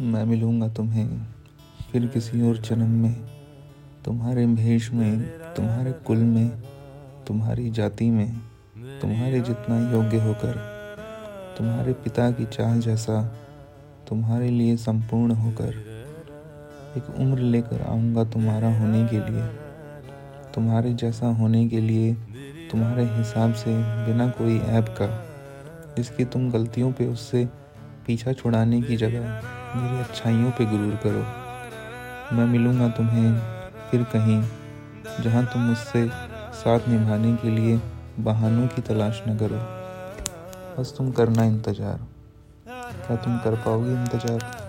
मैं मिलूँगा तुम्हें। फिर किसी और जन्म में, तुम्हारे भेष में, तुम्हारे कुल में, तुम्हारी जाति में, तुम्हारे जितना योग्य होकर, तुम्हारे पिता की चाह जैसा तुम्हारे लिए संपूर्ण होकर, एक उम्र लेकर आऊँगा तुम्हारा होने के लिए। तुम्हारे जैसा होने के लिए, तुम्हारे हिसाब से बिना कोई ऐप का, जिसकी तुम गलतियों पे उससे पीछा छुड़ाने की जगह मेरी अच्छाइयों पे गुरूर करो। मैं मिलूँगा तुम्हें फिर कहीं, जहाँ तुम मुझसे साथ निभाने के लिए बहानों की तलाश न करो। बस तुम करना इंतज़ार। क्या तुम कर पाओगे इंतज़ार?